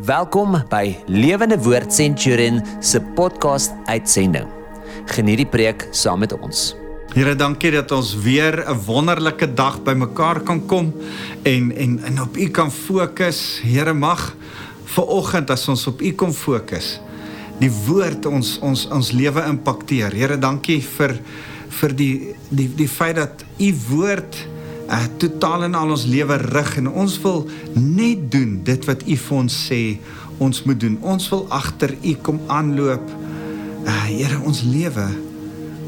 Welkom by Lewende Woord Centurion se podcast uitsending. Geniet die preek saam met ons. Here, dankie dat ons weer 'n wonderlike dag bymekaar kan kom en en en op U kan fokus. Here, mag ver oggend as ons op U kom fokus, die woord ons ons ons lewe impakteer. Here, dankie vir vir die die die feit dat U woord uh, totaal in al ons lewe rig en ons wil net doen dit wat u vir ons sê ons moet doen. Ons wil agter u kom aanloop. Uh, Here, ons lewe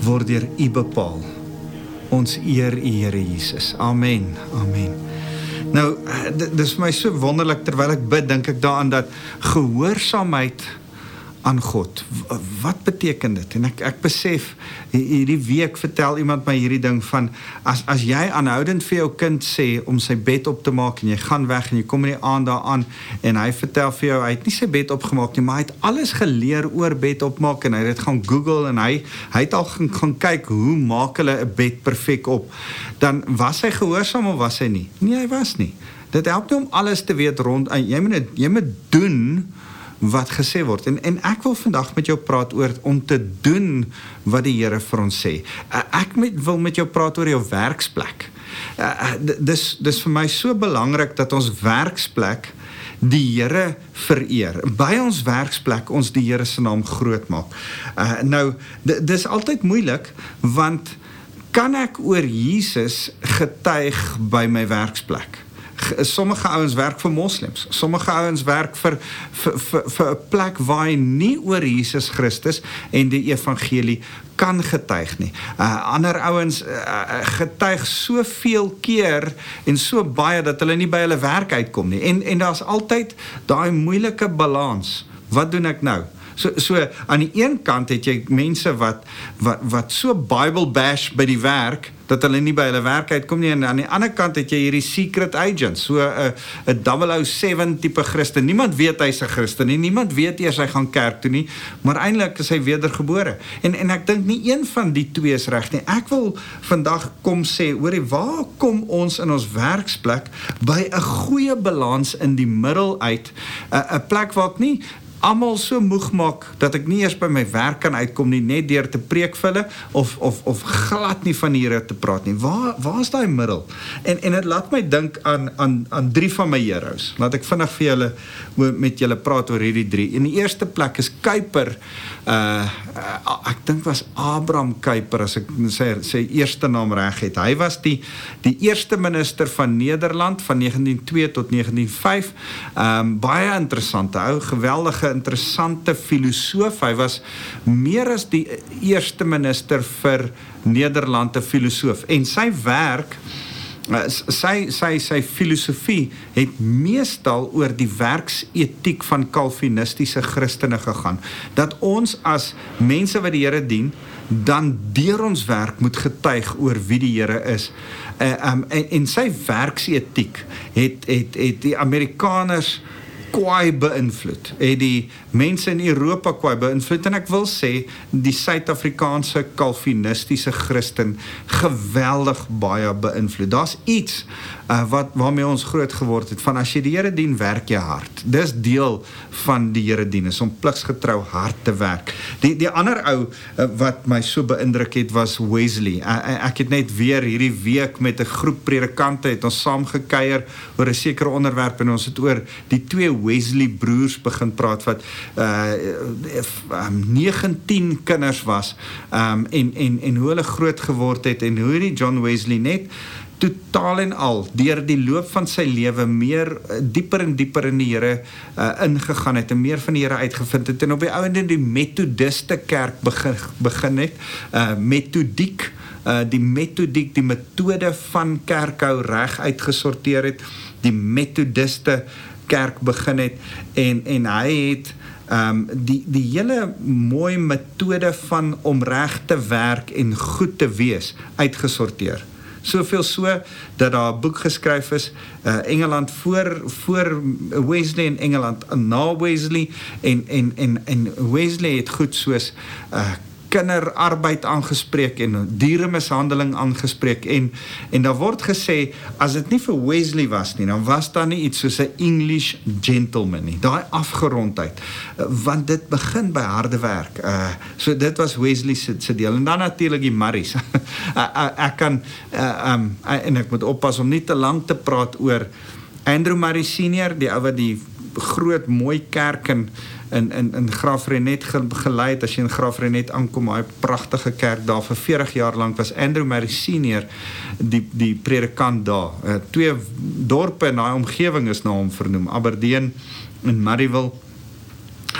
word deur u bepaal. Ons eer u Here Jesus. Amen. Amen. Nou, uh, dis vir my so wonderlik terwyl ek bid, dink ek daaraan dat gehoorsaamheid aan God. Wat beteken dit? En ek ek besef hierdie week vertel iemand my hierdie ding van as as jy aanhoudend vir jou kind sê om sy bed op te maak en jy gaan weg en jy kom in die aand daaraan en hy vertel vir jou hy het nie sy bed opgemaak nie, maar hy het alles geleer oor bed opmaak en hy het dit gaan Google en hy hy het al gaan, gaan kyk hoe maak hulle 'n bed perfek op. Dan was hy gehoorsaam of was hy nie? Nee, hy was nie. Dit help nie om alles te weet rond jy moet jy moet doen wat gesê word en en ek wil vandag met jou praat oor om te doen wat die Here vir ons sê. Ek met, wil met jou praat oor jou werksplek. Dis dis vir my so belangrik dat ons werksplek die Here vereer. By ons werksplek ons die Here se naam groot maak. Uh, nou dis altyd moeilik want kan ek oor Jesus getuig by my werksplek? Sommige ouens werk vir moslems. Sommige ouens werk vir vir vir, 'n plek waar hy nie oor Jesus Christus en die evangelie kan getuig nie. Uh ander ouens uh, getuig soveel keer en so baie dat hulle nie by hulle werk uitkom nie. En en daar's altyd daai moeilike balans. Wat doen ek nou? So so aan die een kant het jy mense wat wat wat so Bible bash by die werk dat hulle nie by hulle werk uitkom nie en aan die ander kant het jy hierdie secret agents so 'n 'n 007 tipe Christen. Niemand weet hy's 'n Christen nie. Niemand weet eers hy gaan kerk toe nie, maar eintlik is hy wedergebore. En en ek dink nie een van die twee is reg nie. Ek wil vandag kom sê, hoorie, waar kom ons in ons werksplek by 'n goeie balans in die middel uit 'n 'n plek waar ek nie almal so moeg maak dat ek nie eers by my werk kan uitkom nie net deur te preek vir hulle of of of glad nie van hier te praat nie. Waar waar is daai middel? En en dit laat my dink aan aan aan drie van my heroes. Laat ek vinnig vir julle met julle praat oor hierdie drie. In die eerste plek is Kuiper uh, uh ek dink was Abraham Kuiper as ek sy sy eerste naam reg het. Hy was die die eerste minister van Nederland van 1902 tot 1905. Ehm um, baie interessante ou, geweldige interessante filosoof. Hy was meer as die eerste minister vir Nederland 'n filosoof en sy werk uh, sy sy sy filosofie het meestal oor die werksetiek van kalvinistiese Christene gegaan dat ons as mense wat die Here dien dan deur ons werk moet getuig oor wie die Here is. Uh, um, en en sy werksetiek het het het die Amerikaners kwaai beïnvloed. Het die mense in Europa kwaai beïnvloed en ek wil sê die Suid-Afrikaanse kalvinistiese Christen geweldig baie beïnvloed. Daar's iets uh, wat waarmee ons groot geword het van as jy die Here dien, werk jy hard. Dis deel van die Here dien is om pligsgetrou hard te werk. Die die ander ou uh, wat my so beïndruk het was Wesley. Uh, ek het net weer hierdie week met 'n groep predikante het ons saam gekuier oor 'n sekere onderwerp en ons het oor die twee Wesley broers begin praat wat uh um, 19 kinders was um en en en hoe hulle groot geword het en hoe hierdie John Wesley net totaal en al deur die loop van sy lewe meer uh, dieper en dieper in die Here uh, ingegaan het en meer van die Here uitgevind het en op die ouende die metodiste kerk begin begin het uh, metodiek uh, die metodiek die metode van kerkhou reg uitgesorteer het die metodiste kerk begin het en en hy het ehm um, die die hele mooi metode van om reg te werk en goed te wees uitgesorteer. Soveel so dat daar 'n boek geskryf is uh Engeland voor voor Wesley en Engeland na Wesley. En en en en Wesley het goed soos uh kinderarbeid aangespreek en dieremishandeling aangespreek. En en daar word gesê as dit nie vir Wesley was nie dan was daar nie iets soos 'n English gentleman nie. Daai afgerondheid want dit begin by harde werk. Uh so dit was Wesley se se deel. En dan natuurlik die Marries. Ek kan uh, um en ek moet oppas om nie te lank te praat oor Andrew Murray senior die ou wat die groot mooi kerk in in in in Graafrenet gelei het as jy in Graafrenet aankom daai pragtige kerk daar vir 40 jaar lank was Andrew Murray senior die die predikant daar. Uh, twee dorpe in daai omgewing is na hom vernoem. Aberdeen en Murrayville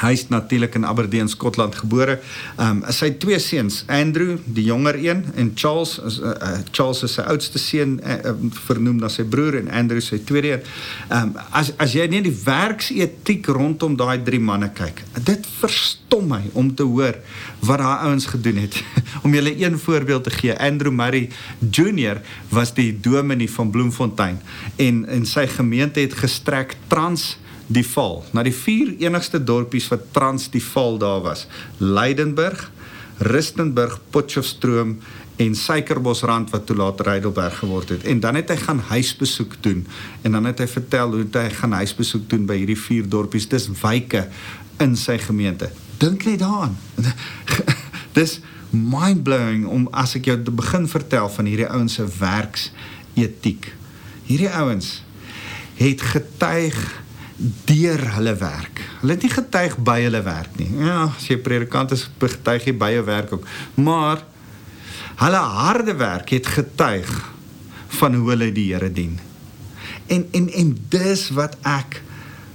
Hy is natuurlik in Aberdeen, Skotland gebore. Ehm um, sy twee seuns, Andrew, die jonger een, en Charles, uh, uh, Charles is sy oudste seun, uh, uh, vernoem na sy broer en Andrew sy tweede een. Ehm um, as as jy net die werksetiek rondom daai drie manne kyk, dit verstom my om te hoor wat daai ouens gedoen het. om julle een voorbeeld te gee, Andrew Murray Junior was die dominee van Bloemfontein en en sy gemeente het gestrek trans die val. Na die vier enigste dorpies wat trans die val daar was. Leidenburg, Rustenburg, Potchefstroom en Suikerbosrand wat toe later Heidelberg geword het. En dan het hy gaan huisbesoek doen en dan het hy vertel hoe hy gaan huisbesoek doen by hierdie vier dorpies. Dis wyke in sy gemeente. Dink net daaraan. Dis mind-blowing om as ek jou begin vertel van hierdie ouens se werksetiek. Hierdie ouens het getuig deur hulle werk. Hulle het nie getuig by hulle werk nie. Ja, as jy predikant is, getuig jy by jou werk ook. Maar hulle harde werk het getuig van hoe hulle die Here dien. En en en dis wat ek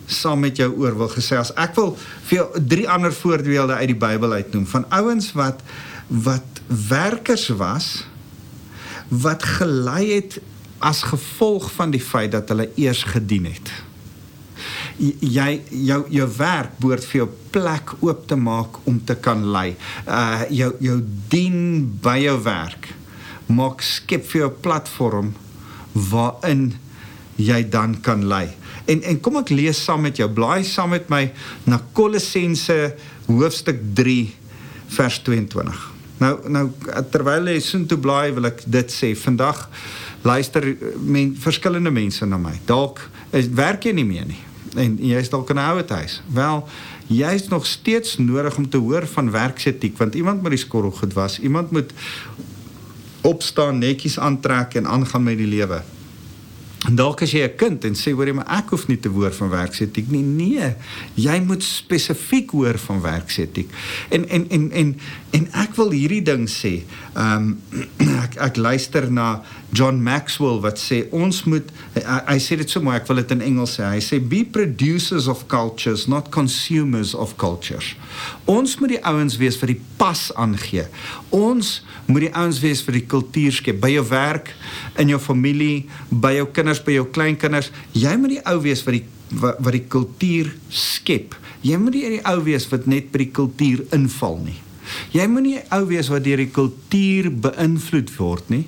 saam met jou oor wil gesels. Ek wil vir jou drie ander voorbeelde uit die Bybel uitnoem van ouens wat wat werkers was wat gelei het as gevolg van die feit dat hulle eers gedien het jy jou jou werk behoort vir jou plek oop te maak om te kan lei. Uh jou jou dien by jou werk maak skep vir jou platform waarin jy dan kan lei. En en kom ek lees saam met jou. Blaai saam met my na Kolossense hoofstuk 3 vers 22. Nou nou terwyl jy soheen toe blaai wil ek dit sê. Vandag luister men verskillende mense na my. Dalk werk jy nie meer nie en jy's dalk in 'n ouer huis. Wel, jy's nog steeds nodig om te hoor van werksetiek want iemand moet die skorrel goed was. Iemand moet opstaan, netjies aantrek en aangaan met die lewe. En dalk as jy 'n kind en sê hoor jy maar ek hoef nie te hoor van werksetiek nie. Nee, jy moet spesifiek hoor van werksetiek. En en en en en ek wil hierdie ding sê. Ehm um, ek ek luister na John Maxwell wat sê ons moet hy, hy sê dit so mooi, ek wil dit in Engels sê. Hy sê be producers of cultures, not consumers of cultures. Ons moet die ouens wees wat die pas aangee. Ons moet die ouens wees vir die kultuur skep by jou werk, in jou familie, by jou kinders, by jou kleinkinders. Jy moet die ou wees wat die wat, wat die kultuur skep. Jy moet nie die ou wees wat net by die kultuur inval nie. Jy moet nie ou wees wat deur die kultuur beïnvloed word nie.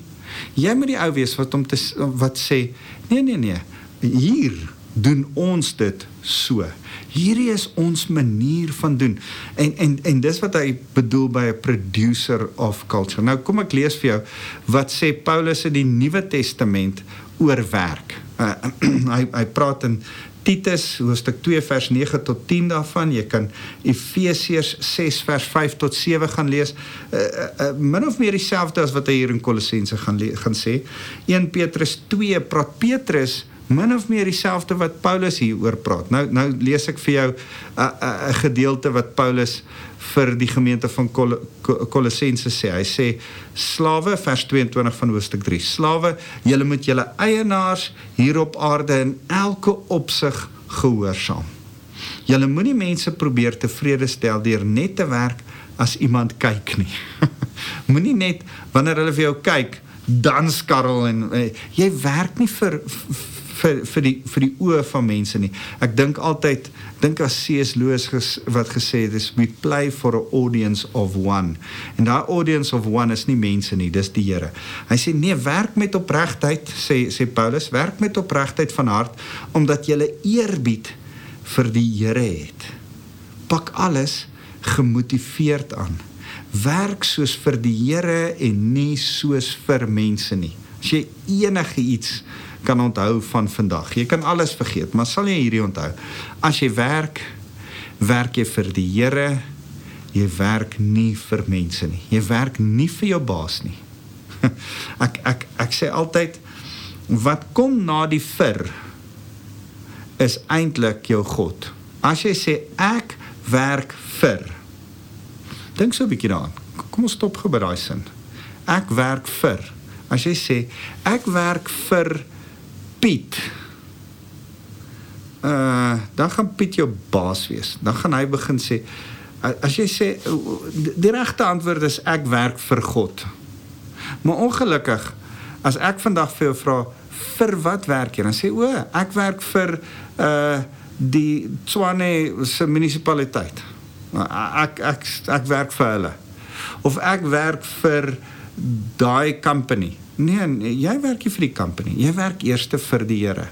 Jy moet die ou wees wat om te wat sê, nee nee nee, hier doen ons dit so. Hierdie is ons manier van doen. En en en dis wat hy bedoel by 'n producer of culture. Nou kom ek lees vir jou wat sê Paulus in die Nuwe Testament oor werk. Uh, hy hy praat in Titus hoofstuk 2 vers 9 tot 10 daarvan. Jy kan Efesiërs 6 vers 5 tot 7 gaan lees. Uh, uh, uh, min of meer dieselfde as wat hy hier in Kolossense gaan gaan sê. 1 Petrus 2 praat Petrus min of meer dieselfde wat Paulus hier oor praat. Nou nou lees ek vir jou 'n uh, 'n uh, gedeelte wat Paulus vir die gemeente van Kol Kolossense sê. Hy sê slawe vers 22 van hoofstuk 3. Slawe, julle moet julle eienaars hier op aarde in elke opsig gehoorsaam. Julle moenie mense probeer tevrede stel deur net te werk as iemand kyk nie. moenie net wanneer hulle vir jou kyk dan skarrel en uh, jy werk nie vir, vir vir vir die vir die oë van mense nie. Ek dink altyd dink as C.S. Lewis ges, wat gesê het is we play for a audience of one. En daai audience of one is nie mense nie, dis die Here. Hy sê nee, werk met opregtheid, sê sê Paulus, werk met opregtheid van hart omdat jy eerbied vir die Here het. Pak alles gemotiveerd aan. werk soos vir die Here en nie soos vir mense nie. As jy enige iets kan onthou van vandag. Jy kan alles vergeet, maar sal jy hierdie onthou? As jy werk, werk jy vir die Here. Jy werk nie vir mense nie. Jy werk nie vir jou baas nie. ek ek ek sê altyd wat kom na die vir is eintlik jou God. As jy sê ek werk vir Dink so 'n bietjie daaraan. Kom ons stop by daai sin. Ek werk vir. As jy sê ek werk vir Piet. Uh, dan gaan Piet jou baas wees. Dan gaan hy begin sê as jy sê die regte antwoord is ek werk vir God. Maar ongelukkig as ek vandag vir jou vra vir wat werk jy? Dan sê o, ek werk vir uh die Tshwane se munisipaliteit. Ek ek ek werk vir hulle. Of ek werk vir daai company. Nee, nee, jy werk nie vir die company. Jy werk eers vir die Here.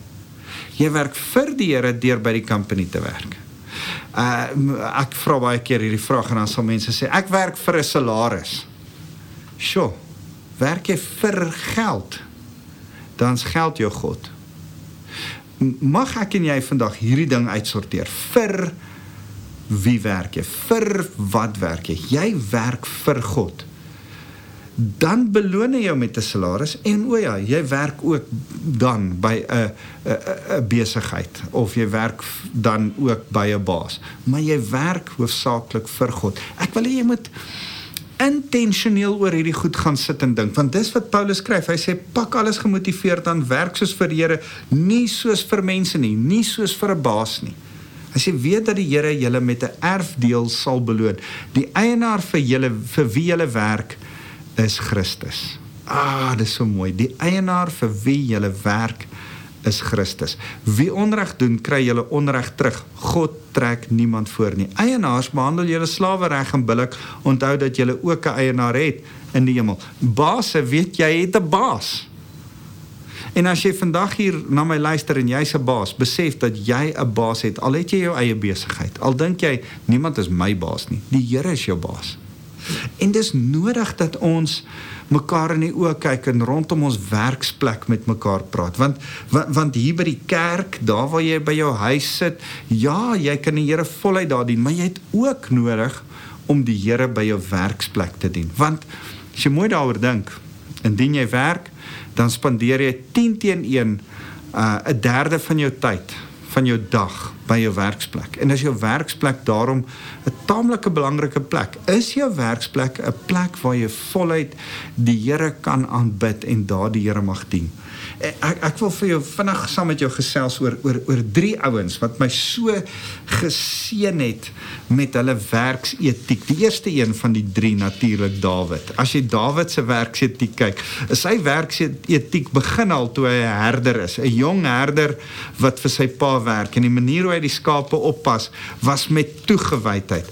Jy werk vir die Here deur by die company te werk. Uh ek vra baie keer hierdie vraag en dan sal mense sê ek werk vir 'n salaris. Sjoe. Werk jy vir geld? Dan's geld jou God. Mag ek en jy vandag hierdie ding uitsorteer vir wie werk jy? Vir wat werk jy? Jy werk vir God dan beloon hy jou met 'n salaris en o ja, jy werk ook dan by 'n 'n besigheid of jy werk dan ook by 'n baas, maar jy werk hoofsaaklik vir God. Ek wil hê jy moet intentioneel oor hierdie goed gaan sit en dink want dis wat Paulus skryf. Hy sê pak alles gemotiveerd aan werk soos vir die Here, nie soos vir mense nie, nie soos vir 'n baas nie. Hy sê weet dat die Here julle met 'n erfdeel sal beloon. Die eienaar vir julle vir wie julle werk is Christus. Ah, dis so mooi. Die eienaar vir wie jy werk is Christus. Wie onreg doen, kry jy onreg terug. God trek niemand voor nie. Eienaars behandel julle slawe reg en billik. Onthou dat jy ook 'n eienaar het in die hemel. Baase, weet jy het 'n baas. En as jy vandag hier na my luister en jy's 'n baas, besef dat jy 'n baas het. Al het jy jou eie besigheid. Al dink jy niemand is my baas nie. Die Here is jou baas. En dis nodig dat ons mekaar in die oë kyk en rondom ons werksplek met mekaar praat. Want want, want hier by die kerk, daar waar jy by jou huis sit, ja, jy kan die Here voluit daar dien, maar jy het ook nodig om die Here by jou werksplek te dien. Want as jy mooi daaroor dink, indien jy werk, dan spandeer jy 10 teen 1 uh 'n derde van jou tyd van jou dag by jou werksplek. En as jou werksplek daarom 'n taamlike belangrike plek, is jou werksplek 'n plek waar jy voluit die Here kan aanbid en daar die Here mag dien. Ek ek wil vir jou vinnig saam met jou gesels oor oor oor drie ouens wat my so geseën het met hulle werksetiek. Die eerste een van die drie natuurlik Dawid. As jy Dawid se werksetiek kyk, sy werksetiek begin al toe hy 'n herder is, 'n jong herder wat vir sy pa werk en die manier hoe hy die skape oppas was met toegewydheid.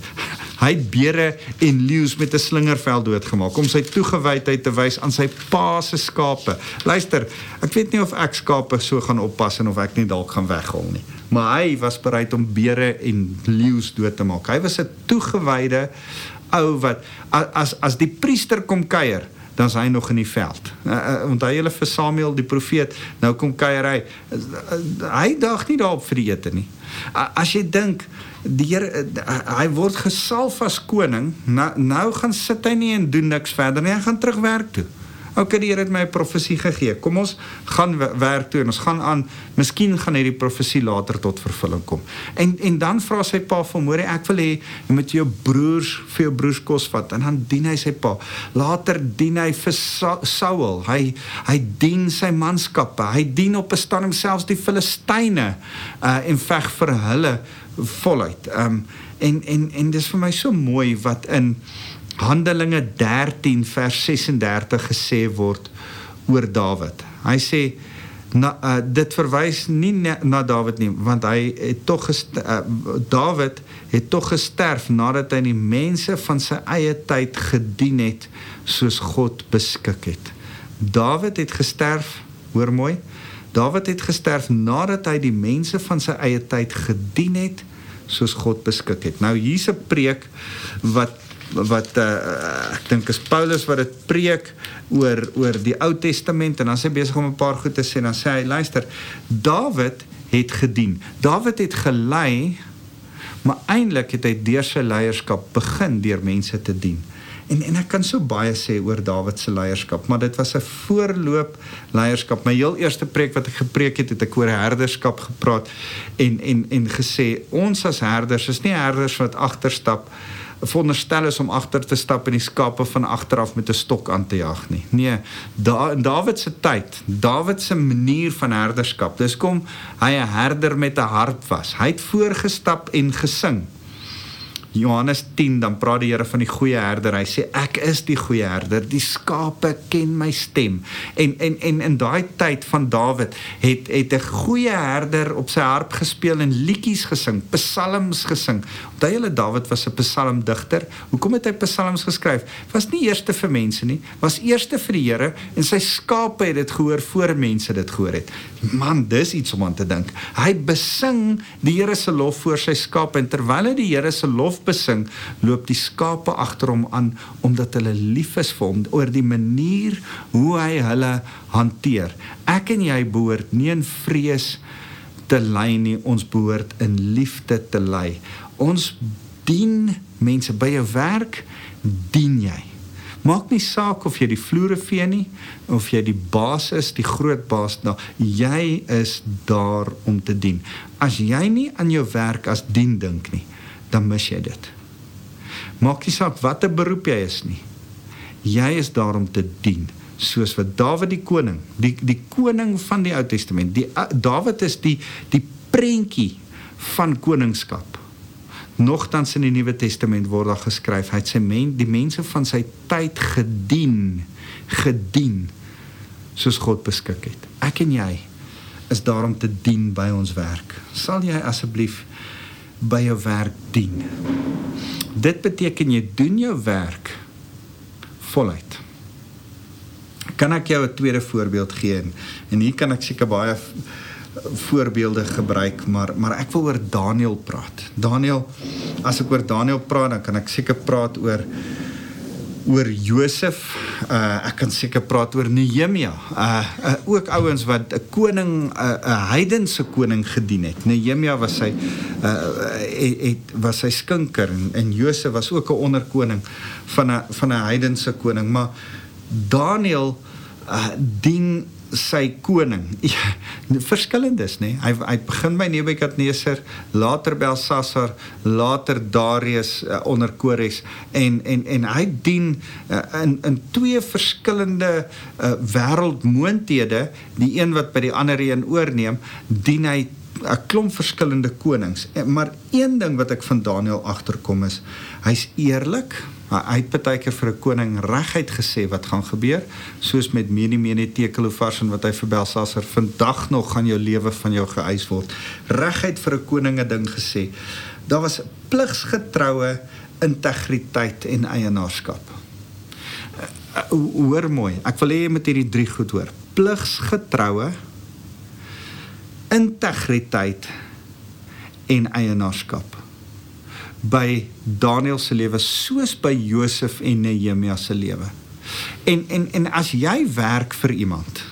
Hy het beere en leeu's met 'n slingervel doodgemaak om sy toegewydheid te wys aan sy pa se skape. Luister, ek weet nie of ek skape so gaan oppas en of ek nie dalk gaan weghol nie. Maar hy was bereid om beere en leeu's dood te maak. Hy was 'n toegewyde ou wat as as die priester kom kuier dan hy nog in die veld. Uh, uh, onthou julle vir Samuel die profeet, nou kom kuier hy. Uh, uh, hy dag nie daarop vir die ete nie. Uh, as jy dink die Here uh, hy word gesalf as koning, nou, nou gaan sit hy nie en doen niks verder nie, hy gaan terug werk toe. OK, die Here het my 'n profesie gegee. Kom ons gaan werk toe en ons gaan aan. Miskien gaan hierdie profesie later tot vervulling kom. En en dan vra sy pa vir môre, ek wil hê jy moet jou broers vir jou broers kos vat en dan dien hy sy pa. Later dien hy vir Saul. Hy hy dien sy manskappe. Hy dien op 'n stadium selfs die Filistyne uh en veg vir hulle voluit. Um en en en dis vir my so mooi wat in Handelinge 13 vers 36 gesê word oor Dawid. Hy sê na uh, dit verwys nie na, na Dawid nie want hy het tog uh, Dawid het tog gesterf nadat hy die mense van sy eie tyd gedien het soos God beskik het. Dawid het gesterf, hoor mooi. Dawid het gesterf nadat hy die mense van sy eie tyd gedien het soos God beskik het. Nou hier's 'n preek wat wat uh, ek dink is Paulus wat dit preek oor oor die Ou Testament en dan sê hy besig om 'n paar goed te sê en dan sê hy luister Dawid het gedien. Dawid het gelei maar eintlik het hy deur sy leierskap begin deur mense te dien. En en ek kan so baie sê oor Dawid se leierskap, maar dit was 'n voorloop leierskap. My heel eerste preek wat ek gepreek het, het ek oor herderskap gepraat en en en gesê ons as herders is nie herders wat agterstap veronderstel is om agter te stap en die skape van agteraf met 'n stok aan te jag nie. Nee, da in Dawid se tyd, Dawid se manier van herderskap. Dis kom hy 'n herder met 'n harp was. Hy het voorgestap en gesing. Johannes 10 dan praat die Here van die goeie herder. Hy sê ek is die goeie herder. Die skape ken my stem. En en en in daai tyd van Dawid het het 'n goeie herder op sy harp gespeel en liedjies gesing, psalms gesing. Onthou julle Dawid was 'n psalmdigter. Hoekom het hy psalms geskryf? Was nie eerste vir mense nie, was eerste vir die Here en sy skape het dit gehoor voor mense dit gehoor het. Man, dis iets om aan te dink. Hy besing die Here se lof voor sy skape en terwyl hy die Here se lof besing, loop die skape agter hom aan omdat hulle lief is vir hom oor die manier hoe hy hulle hanteer. Ek en jy behoort nie in vrees te lei nie, ons behoort in liefde te lei. Ons dien mense by jou werk, dien jy. Maak nie saak of jy die vloere vee nie of jy die baas is, die groot baas nou, jy is daar om te dien. As jy nie aan jou werk as dien dink nie, dan mis jy dit. Maak nie saak watter beroep jy is nie. Jy is daar om te dien, soos wat Dawid die koning, die die koning van die Ou Testament, die Dawid is die die prentjie van koningskap. Nogtans in die Nuwe Testament word daar geskryf, hy het sy men, die mense van sy tyd gedien, gedien soos God beskik het. Ek en jy is daar om te dien by ons werk. Sal jy asseblief by jou werk dien. Dit beteken jy doen jou werk voluit. Kan ek jou 'n tweede voorbeeld gee en hier kan ek seker baie voorbeelde gebruik, maar maar ek wil oor Daniël praat. Daniël, as ek oor Daniël praat, dan kan ek seker praat oor oor Josef. Uh ek kan seker praat oor Nehemia. Uh, uh ook ouens wat 'n koning 'n uh, heidense koning gedien het. Nehemia was sy uh het, het was sy skinker en, en Josef was ook 'n onderkoning van 'n van 'n heidense koning, maar Daniël uh dien sy koning. Ja, verskillendes, nê. Hy hy begin by Nebukadneser, later Belsasar, later Darius uh, onder Kores en en en hy dien uh, in in twee verskillende uh, wêreldmoondhede, die een wat by die ander een oorneem, dien hy 'n klomp verskillende konings. Maar een ding wat ek van Daniël agterkom is, hy's eerlik. Hy het baie keer vir 'n koning reguit gesê wat gaan gebeur, soos met Meni Meni Tekelofars en wat hy vir Belsasar vandag nog gaan jou lewe van jou geëis word. Reguit vir 'n koning 'n ding gesê. Daar was pligsgetroue integriteit en eienaarskap. Uh, hoor mooi. Ek wil hê jy moet hierdie drie goed hoor. Pligsgetroue integriteit en eienaarskap by Daniël se lewe soos by Josef en Nehemia se lewe. En en en as jy werk vir iemand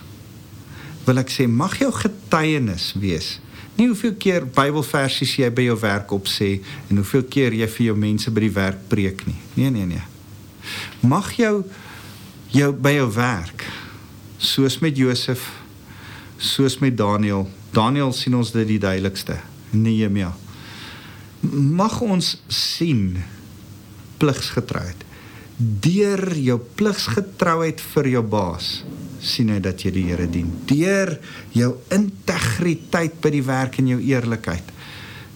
wil ek sê mag jou getuienis wees. Nie hoeveel keer Bybelversies jy by jou werk op sê en hoeveel keer jy vir jou mense by die werk preek nie. Nee nee nee. Mag jou jou by jou werk soos met Josef soos met Daniël Daniel sien ons dit die duidelikste. Nehemia. Mag ons sien pligsgetrouheid. Deur jou pligsgetrouheid vir jou baas sien hy dat jy die Here dien. Deur jou integriteit by die werk en jou eerlikheid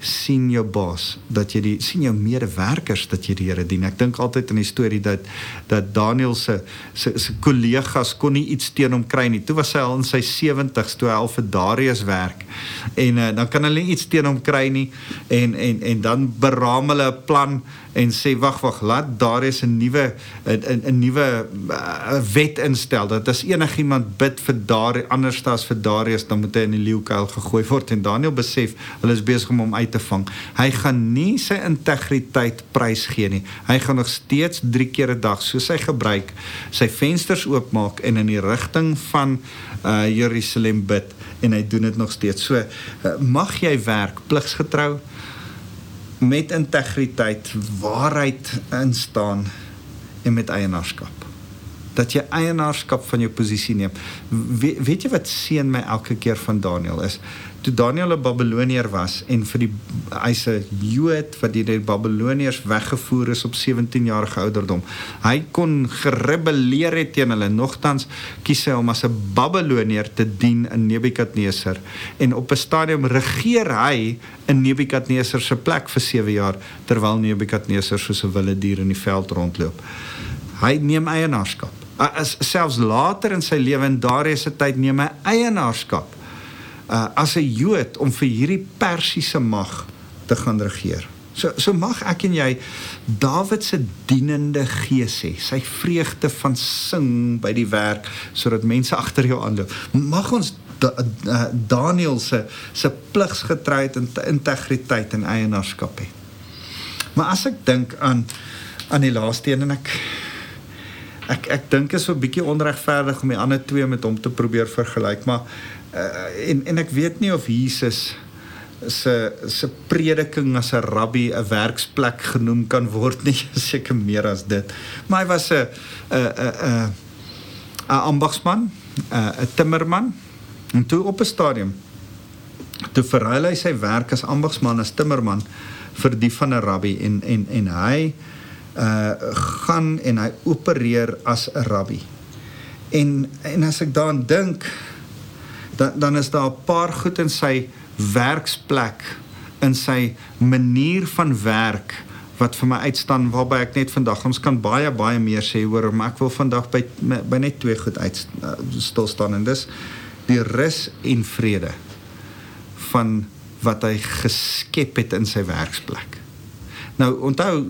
sien jou baas dat jy die sien jou medewerkers dat jy die Here dien. Ek dink altyd aan die storie dat dat Daniel se se se kollegas kon nie iets teen hom kry nie. Toe was hy al in sy 70s toe hy al vir Darius werk. En uh, dan kan hulle iets teen hom kry nie en en en dan beraam hulle 'n plan en sê wag wag laat Darius 'n nuwe 'n 'n nuwe wet instel dat as enigiemand bid vir Darius anders as vir Darius dan moet hy in die leeukuil gegooi word en Daniel besef hulle is besig om hom uit te vang. Hy gaan nie sy integriteit prysgee nie. Hy gaan nog steeds 3 keer 'n dag soos hy gebruik sy vensters oopmaak en in die rigting van uh Jerusalem bid en hy doen dit nog steeds. So uh, mag jy werk pligsgetrou met integriteit, waarheid instaan en met eienaarskap dat jy eienaarskap van jou posisie neem. We, weet jy wat seën my elke keer van Daniel is? Toe Daniel 'n Babilonier was en vir die hy's 'n Jood wat deur die Babiloniërs weggevoer is op 17 jarige ouderdom. Hy kon gerebelleer het teen hulle. Nogtans kies hy om as 'n Babilonier te dien in Nebukadneser en op 'n stadium regeer hy in Nebukadneser se plek vir 7 jaar terwyl Nebukadneser soos 'n wilde dier in die veld rondloop. Hy neem eienaarskap as selfs later in sy lewe in Darius se tyd neem hy eienaarskap uh, as 'n Jood om vir hierdie Persiese mag te gaan regeer. So so mag ek en jy Dawid se dienende gees hê, sy vreugde van sing by die werk sodat mense agter jou aanloop. Mag ons da, uh, Daniel se se pligsgetrouheid en integriteit en eienaarskap hê. Maar as ek dink aan aan die laaste een en ek ek ek dink is so 'n bietjie onregverdig om die ander twee met hom te probeer vergelyk, maar uh, en en ek weet nie of Jesus se se prediking as 'n rabbi 'n werksplek genoem kan word nie, seker meer as dit. Maar hy was 'n 'n 'n 'n ambagsman, 'n timmerman en toe op 'n stadium toe verruil hy sy werk as ambagsman as timmerman vir die van 'n rabbi en en en hy uh gaan en hy opereer as 'n rabbi. En en as ek daaraan dink dan dan is daar 'n paar goed in sy werksplek in sy manier van werk wat vir my uitstaan waarby ek net vandag ons kan baie baie meer sê hoor maar ek wil vandag by by net twee goed uit uh, stil staan en dis die rus en vrede van wat hy geskep het in sy werksplek. Nou onthou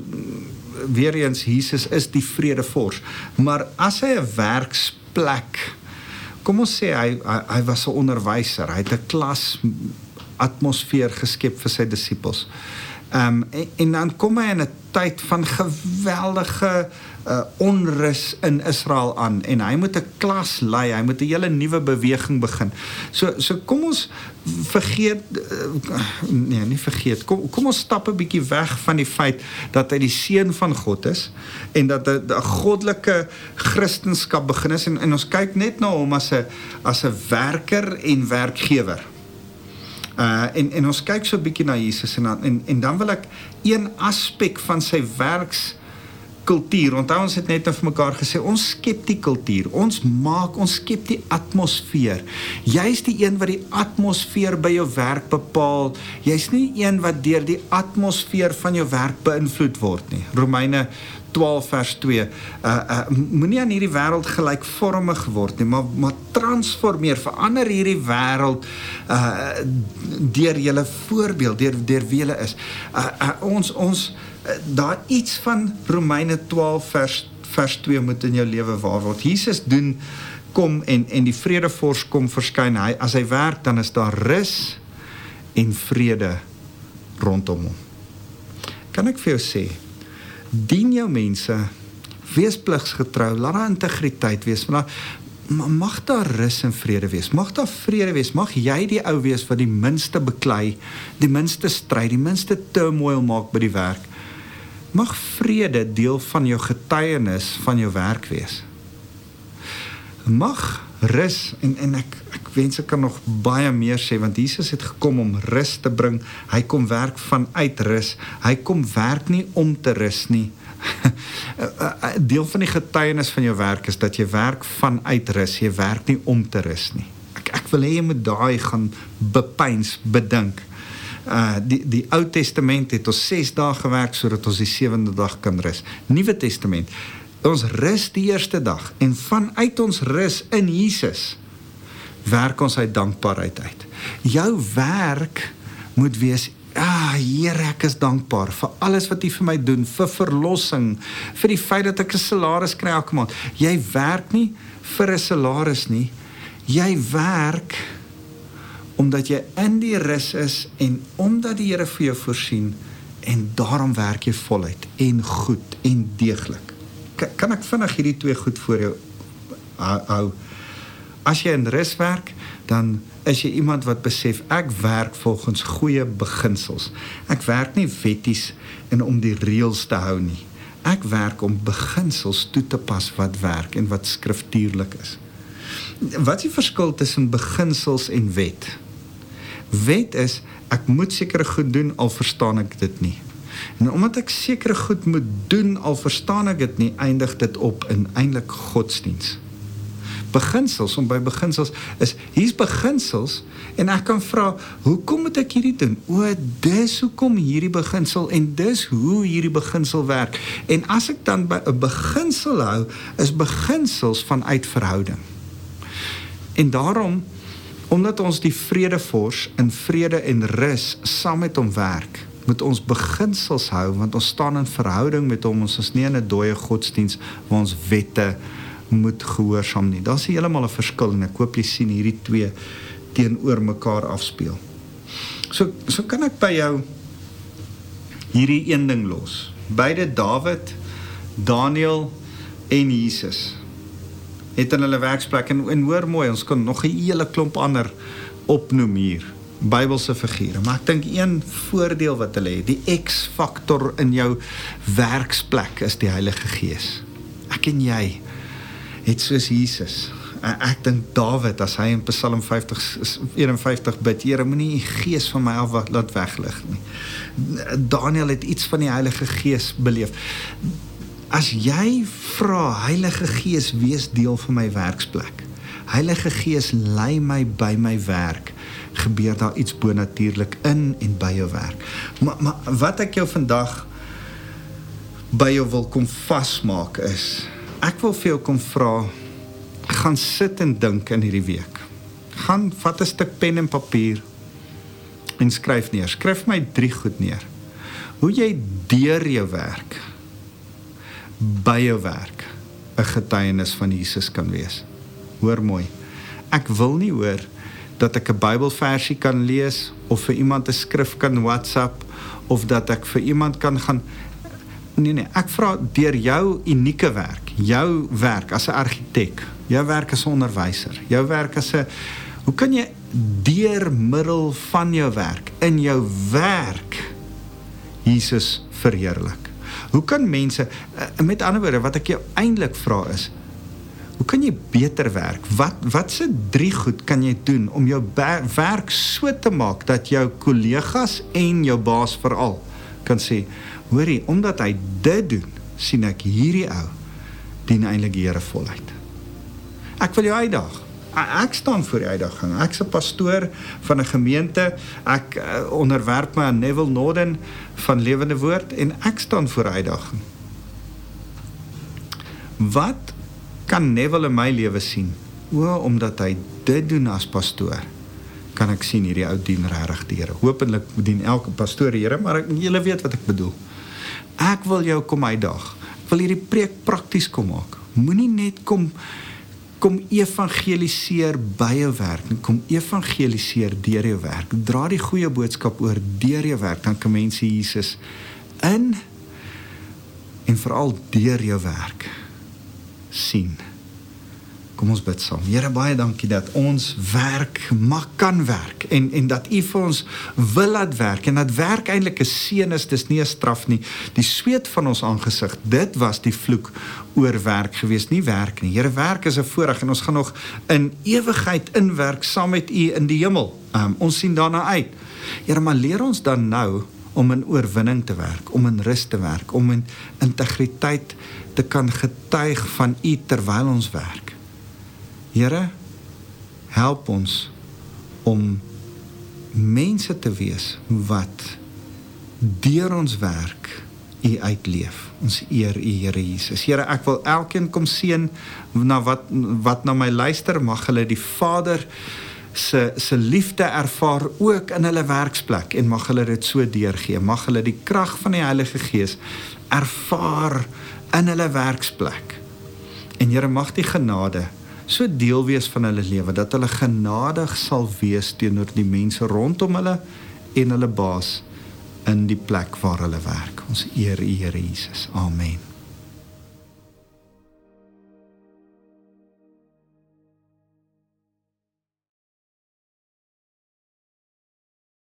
weer eens Jesus is die vredevors. Maar as hy 'n werksplek kom ons sê hy hy, hy was 'n onderwyser, hy het 'n klas atmosfeer geskep vir sy disippels. Ehm um, en, en dan kom hy in 'n tyd van geweldige uh, onrus in Israel aan en hy moet 'n klas lei, hy moet 'n hele nuwe beweging begin. So so kom ons vergeet uh, nee, nie vergeet. Kom kom ons stap 'n bietjie weg van die feit dat hy die seun van God is en dat 'n goddelike kristendom begin is en, en ons kyk net na hom as 'n as 'n werker en werkgewer. Uh en en ons kyk so 'n bietjie na Jesus en dan en, en dan wil ek een aspek van sy werks kultuur. Onthou ons het net vir mekaar gesê ons skep die kultuur. Ons maak ons skep die atmosfeer. Jy's die een wat die atmosfeer by jou werk bepaal. Jy's nie een wat deur die atmosfeer van jou werk beïnvloed word nie. Romeine 12 vers 2. Uh uh moenie aan hierdie wêreld gelykvormig word nie, maar maar transformeer, verander hierdie wêreld uh deur julle voorbeeld, deur deur wie julle is. Uh, uh ons ons uh, daar iets van Romeine 12 vers vers 2 moet in jou lewe waar word. Jesus doen kom en en die vredevors kom verskyn. Hy as hy werk dan is daar rus en vrede rondom hom. Kan ek vir jou sê dien jou mense wees pligsgetrou laat daar integriteit wees maar mag daar rus en vrede wees mag daar vrede wees mag jy die ou wees wat die minste beklei die minste stry die minste turmoil maak by die werk mag vrede deel van jou getuienis van jou werk wees mag rus en en ek ek wens ek kan nog baie meer sê want Jesus het gekom om rus te bring. Hy kom werk vanuit rus. Hy kom werk nie om te rus nie. Deel van die getuienis van jou werk is dat jy werk vanuit rus. Jy werk nie om te rus nie. Ek ek wil hê jy moet daai gaan bepeins, bedink. Uh die die Ou Testament het ons 6 dae gewerk sodat ons die 7de dag kan rus. Nuwe Testament ons rus die eerste dag en vanuit ons rus in Jesus werk ons uit dankbaarheid uit. Jou werk moet wees Ah, Here, ek is dankbaar vir alles wat U vir my doen, vir verlossing, vir die feit dat ek 'n salaris kry elke maand. Jy werk nie vir 'n salaris nie. Jy werk omdat jy in die rus is en omdat die Here vir jou voorsien en daarom werk jy voluit en goed en deeglik. Kan, ek vinnig hierdie twee goed voor jou hou? As jy in rus werk, dan is jy iemand wat besef ek werk volgens goeie beginsels. Ek werk nie wetties en om die reëls te hou nie. Ek werk om beginsels toe te pas wat werk en wat skriftuurlik is. Wat is die verskil tussen beginsels en wet? Wet is ek moet sekere goed doen al verstaan ek dit nie. En omdat ek sekere goed moet doen al verstaan ek dit nie, eindig dit op in eintlik godsdiens. Beginsels om by beginsels is hier's beginsels en ek kan vra hoekom moet ek hierdie doen? O, dis hoekom hierdie beginsel en dis hoe hierdie beginsel werk. En as ek dan by 'n beginsel hou, is beginsels vanuit verhouding. En daarom Omdat ons die vredevors in vrede en rus saam met hom werk, moet ons beginsels hou want ons staan in verhouding met hom. Ons is nie in 'n dooie godsdiens waar ons wette moet gehoorsaam nie. Daar's heeltemal 'n verskil en ek hoop jy sien hierdie twee teenoor mekaar afspeel. So so kan ek by jou hierdie een ding los. Beide Dawid, Daniel en Jesus het in hulle werksplek en en hoor mooi, ons kan nog 'n hele klomp ander opnoem hier. Bybelse figure, maar ek dink een voordeel wat hulle het, die X-faktor in jou werksplek is die Heilige Gees. Ek en jy het soos Jesus. Ek dink Dawid as hy in Psalm 50 51 bid, Here, moenie u gees van my af laat weglig nie. Daniel het iets van die Heilige Gees beleef as jy vra Heilige Gees wees deel van my werksplek. Heilige Gees lei my by my werk. Gebeur daar iets bonatuurlik in en by jou werk. Maar maar wat ek jou vandag by jou wil kom vasmaak is ek wil vir jou kom vra gaan sit en dink in hierdie week. Gaan vat 'n stuk pen en papier en skryf neer. Skryf my drie goed neer. Hoe jy deur jou werk by jou werk 'n getuienis van Jesus kan wees. Hoor mooi. Ek wil nie hoor dat ek 'n Bybelversie kan lees of vir iemand 'n skrif kan WhatsApp of dat ek vir iemand kan gaan Nee nee, ek vra deur jou unieke werk, jou werk as 'n argitek, jou werk as 'n onderwyser, jou werk as 'n Hoe kan jy deur middel van jou werk in jou werk Jesus verheerlik? Hoe kan mense uh, met ander woorde wat ek jou eintlik vra is hoe kan jy beter werk? Wat wat se drie goed kan jy doen om jou werk so te maak dat jou kollegas en jou baas veral kan sê, hoorie, omdat hy dit doen, sien ek hierdie ou dien eintlik die Here voluit. Ek wil jou uitdaag ek staan voor die uitdaging. Ek's 'n pastoor van 'n gemeente. Ek uh, onderwerp my aan Neville Norden van Lewende Woord en ek staan voor uitdaging. Wat kan Neville in my lewe sien? O, omdat hy dit doen as pastoor, kan ek sien hierdie ou dien regtig die Here. Hoopelik dien elke pastoor die Here, maar julle weet wat ek bedoel. Ek wil jou kom uitdaag. Ek wil hierdie preek prakties kom maak. Moenie net kom kom evangeliseer by jou werk en kom evangeliseer deur jou werk. Dra die goeie boodskap oor deur jou werk dan kan mense Jesus in en veral deur jou werk sien. Kom ons bid saam. Here baie dankie dat ons werk mag kan werk en en dat U vir ons wil laat werk en dat werk eintlik 'n seën is, dis nie 'n straf nie. Die sweet van ons aangesig, dit was die vloek oor werk gewees, nie werk nie. Here werk is 'n voorreg en ons gaan nog in ewigheid inwerk saam met U in die hemel. Um, ons sien daarna uit. Here, maar leer ons dan nou om in oorwinning te werk, om in rus te werk, om in integriteit te kan getuig van U terwyl ons werk. Here help ons om mense te wees wat deur ons werk u uitleef. Ons eer u Here Jesus. Here, ek wil elkeen kom seën na wat wat na my luister, mag hulle die Vader se se liefde ervaar ook in hulle werksplek en mag hulle dit so deurgee. Mag hulle die krag van die Heilige Gees ervaar in hulle werksplek. En Here, mag die genade so deel wees van hulle lewe dat hulle genadig sal wees teenoor die mense rondom hulle en hulle baas in die plek waar hulle werk. Ons eer U Here Jesus. Amen.